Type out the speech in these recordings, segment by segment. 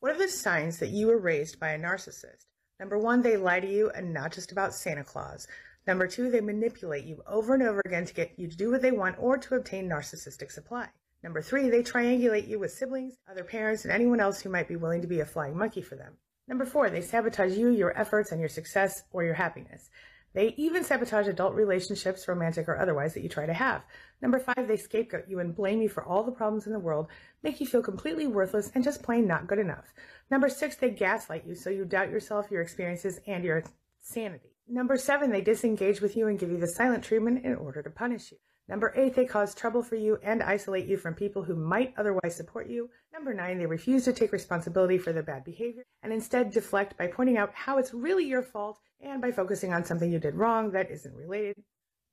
What are the signs that you were raised by a narcissist? Number one, they lie to you and not just about Santa Claus. Number two, they manipulate you over and over again to get you to do what they want or to obtain narcissistic supply. Number three, they triangulate you with siblings, other parents, and anyone else who might be willing to be a flying monkey for them. Number four, they sabotage you, your efforts, and your success or your happiness. They even sabotage adult relationships, romantic or otherwise, that you try to have. Number five, they scapegoat you and blame you for all the problems in the world, make you feel completely worthless and just plain not good enough. Number six, they gaslight you so you doubt yourself, your experiences, and your sanity. Number seven, they disengage with you and give you the silent treatment in order to punish you. Number eight, they cause trouble for you and isolate you from people who might otherwise support you. Number nine, they refuse to take responsibility for their bad behavior and instead deflect by pointing out how it's really your fault and by focusing on something you did wrong that isn't related.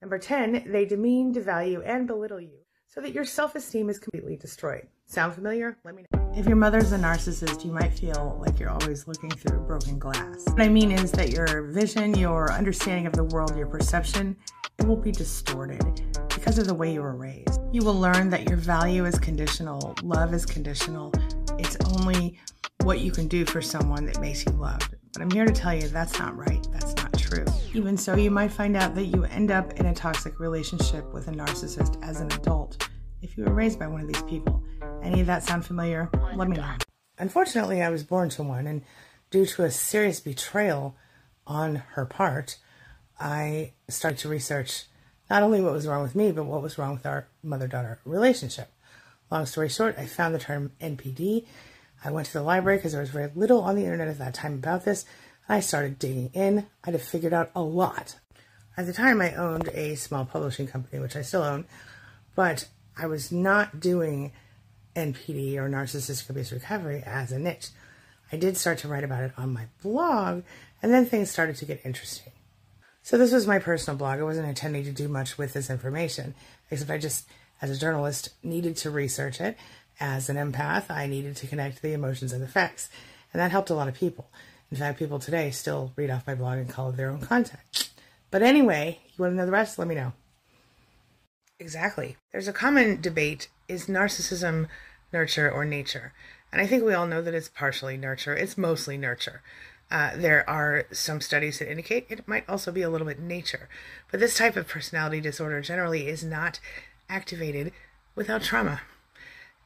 Number 10, they demean, devalue, and belittle you so that your self esteem is completely destroyed. Sound familiar? Let me know. If your mother's a narcissist, you might feel like you're always looking through broken glass. What I mean is that your vision, your understanding of the world, your perception, it will be distorted because of the way you were raised. You will learn that your value is conditional, love is conditional. It's only what you can do for someone that makes you loved. But I'm here to tell you that's not right. That's not true. Even so, you might find out that you end up in a toxic relationship with a narcissist as an adult if you were raised by one of these people. Any of that sound familiar? Let me know. Unfortunately, I was born to one, and due to a serious betrayal on her part, I started to research not only what was wrong with me, but what was wrong with our mother daughter relationship. Long story short, I found the term NPD. I went to the library because there was very little on the internet at that time about this. I started digging in. I'd have figured out a lot. At the time, I owned a small publishing company, which I still own, but I was not doing NPD or narcissistic abuse recovery as a niche. I did start to write about it on my blog, and then things started to get interesting. So this was my personal blog. I wasn't intending to do much with this information, except I just, as a journalist, needed to research it. As an empath, I needed to connect the emotions and the facts, and that helped a lot of people. In fact, people today still read off my blog and call it their own content. But anyway, you want to know the rest? Let me know. Exactly. There's a common debate is narcissism nurture or nature? And I think we all know that it's partially nurture, it's mostly nurture. Uh, there are some studies that indicate it might also be a little bit nature. But this type of personality disorder generally is not activated without trauma.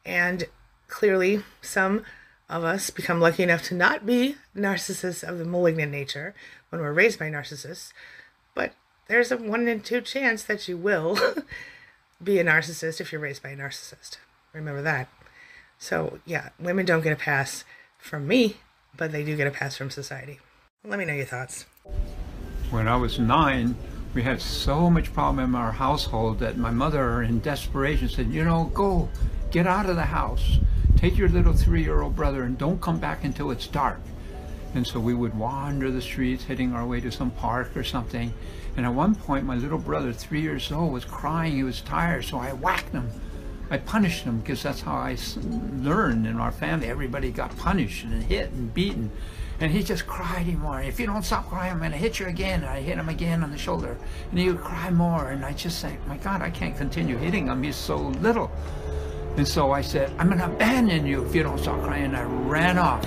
And clearly, some of us become lucky enough to not be narcissists of the malignant nature when we're raised by narcissists. But there's a one in two chance that you will be a narcissist if you're raised by a narcissist. Remember that. So, yeah, women don't get a pass from me but they do get a pass from society. Let me know your thoughts. When I was nine, we had so much problem in our household that my mother, in desperation, said, You know, go, get out of the house. Take your little three year old brother and don't come back until it's dark. And so we would wander the streets, heading our way to some park or something. And at one point, my little brother, three years old, was crying. He was tired, so I whacked him. I punished them because that's how I learned in our family. Everybody got punished and hit and beaten. And he just cried more. If you don't stop crying, I'm going to hit you again. And I hit him again on the shoulder. And he would cry more. And I just say, my God, I can't continue hitting him. He's so little. And so I said, I'm going to abandon you if you don't stop crying. And I ran off.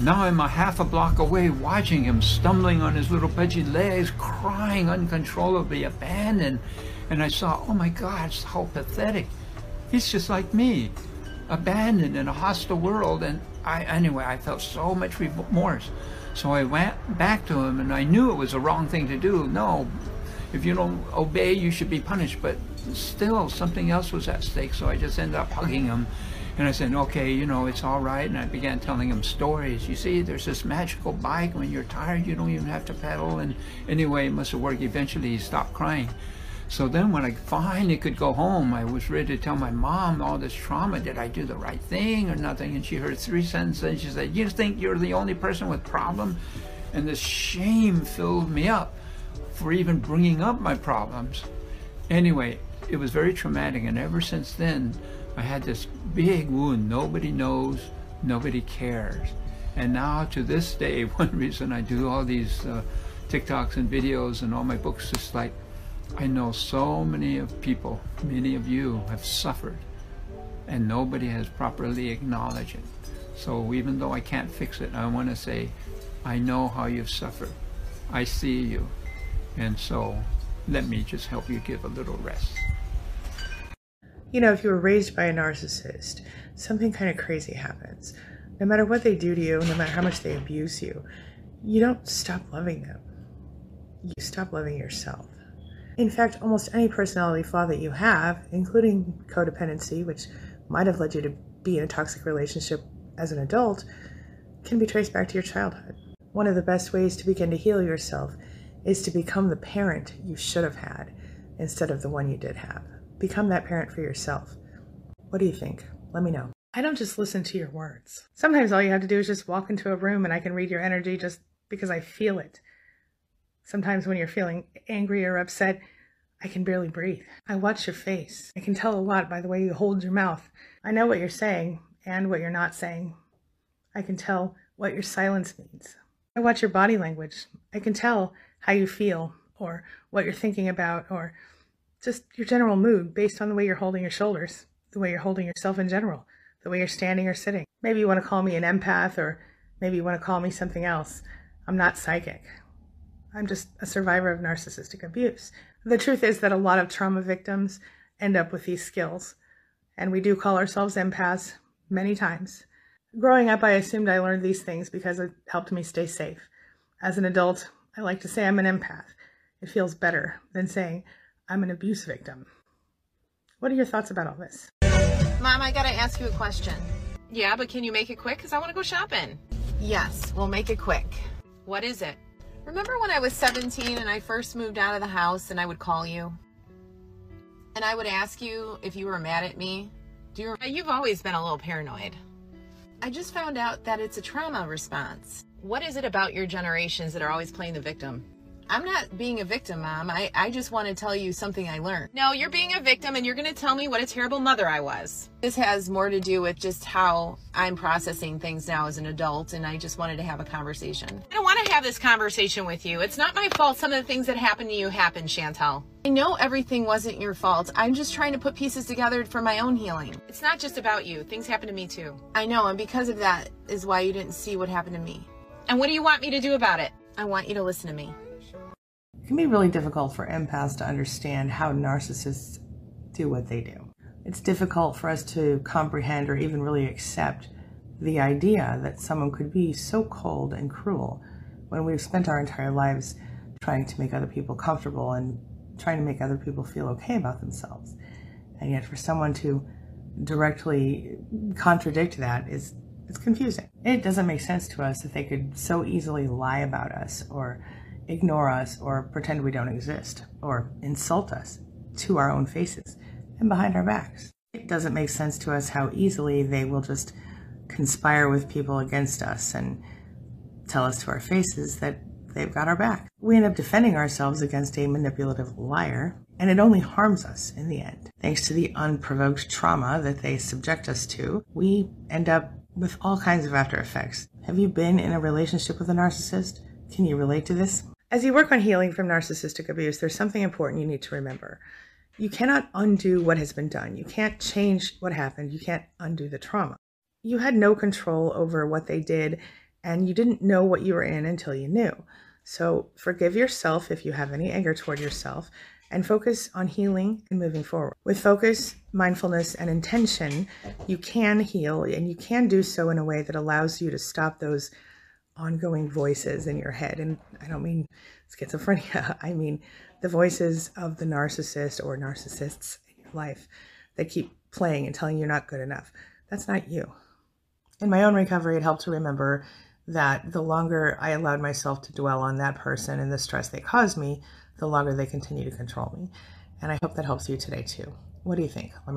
Now I'm a half a block away watching him stumbling on his little pudgy legs, crying uncontrollably, abandoned. And I saw, oh my God, how pathetic. He's just like me, abandoned in a hostile world. And I, anyway, I felt so much remorse. So I went back to him and I knew it was the wrong thing to do. No, if you don't obey, you should be punished. But still, something else was at stake. So I just ended up hugging him. And I said, okay, you know, it's all right. And I began telling him stories. You see, there's this magical bike. When you're tired, you don't even have to pedal. And anyway, it must have worked. Eventually, he stopped crying. So then when I finally could go home, I was ready to tell my mom all this trauma. Did I do the right thing or nothing? And she heard three sentences. And she said, you think you're the only person with problem? And this shame filled me up for even bringing up my problems. Anyway, it was very traumatic. And ever since then, I had this big wound. Nobody knows, nobody cares. And now to this day, one reason I do all these uh, TikToks and videos and all my books is like, I know so many of people, many of you have suffered, and nobody has properly acknowledged it. So even though I can't fix it, I want to say, I know how you've suffered. I see you. And so let me just help you give a little rest. You know, if you were raised by a narcissist, something kind of crazy happens. No matter what they do to you, no matter how much they abuse you, you don't stop loving them. You stop loving yourself. In fact, almost any personality flaw that you have, including codependency, which might have led you to be in a toxic relationship as an adult, can be traced back to your childhood. One of the best ways to begin to heal yourself is to become the parent you should have had instead of the one you did have. Become that parent for yourself. What do you think? Let me know. I don't just listen to your words. Sometimes all you have to do is just walk into a room and I can read your energy just because I feel it. Sometimes when you're feeling angry or upset, I can barely breathe. I watch your face. I can tell a lot by the way you hold your mouth. I know what you're saying and what you're not saying. I can tell what your silence means. I watch your body language. I can tell how you feel or what you're thinking about or just your general mood based on the way you're holding your shoulders, the way you're holding yourself in general, the way you're standing or sitting. Maybe you want to call me an empath or maybe you want to call me something else. I'm not psychic. I'm just a survivor of narcissistic abuse. The truth is that a lot of trauma victims end up with these skills, and we do call ourselves empaths many times. Growing up, I assumed I learned these things because it helped me stay safe. As an adult, I like to say I'm an empath. It feels better than saying I'm an abuse victim. What are your thoughts about all this? Mom, I gotta ask you a question. Yeah, but can you make it quick? Because I want to go shopping. Yes, we'll make it quick. What is it? Remember when I was 17 and I first moved out of the house and I would call you? And I would ask you if you were mad at me? Do you You've always been a little paranoid. I just found out that it's a trauma response. What is it about your generations that are always playing the victim? I'm not being a victim, Mom. I, I just want to tell you something I learned. No, you're being a victim and you're going to tell me what a terrible mother I was. This has more to do with just how I'm processing things now as an adult, and I just wanted to have a conversation. I don't want to have this conversation with you. It's not my fault some of the things that happened to you happened, Chantel. I know everything wasn't your fault. I'm just trying to put pieces together for my own healing. It's not just about you. Things happen to me too. I know, and because of that is why you didn't see what happened to me. And what do you want me to do about it? I want you to listen to me. It can be really difficult for empaths to understand how narcissists do what they do. It's difficult for us to comprehend or even really accept the idea that someone could be so cold and cruel when we've spent our entire lives trying to make other people comfortable and trying to make other people feel okay about themselves. And yet for someone to directly contradict that is it's confusing. It doesn't make sense to us that they could so easily lie about us or ignore us or pretend we don't exist or insult us to our own faces and behind our backs. It doesn't make sense to us how easily they will just conspire with people against us and tell us to our faces that they've got our back. We end up defending ourselves against a manipulative liar, and it only harms us in the end. Thanks to the unprovoked trauma that they subject us to, we end up with all kinds of after effects. Have you been in a relationship with a narcissist? Can you relate to this? As you work on healing from narcissistic abuse, there's something important you need to remember. You cannot undo what has been done. You can't change what happened. You can't undo the trauma. You had no control over what they did, and you didn't know what you were in until you knew. So forgive yourself if you have any anger toward yourself and focus on healing and moving forward. With focus, mindfulness, and intention, you can heal and you can do so in a way that allows you to stop those ongoing voices in your head. And I don't mean schizophrenia, I mean the voices of the narcissist or narcissists in your life that keep playing and telling you you're not good enough. That's not you. In my own recovery, it helped to remember that the longer I allowed myself to dwell on that person and the stress they caused me, the longer they continue to control me. And I hope that helps you today too. What do you think? Let me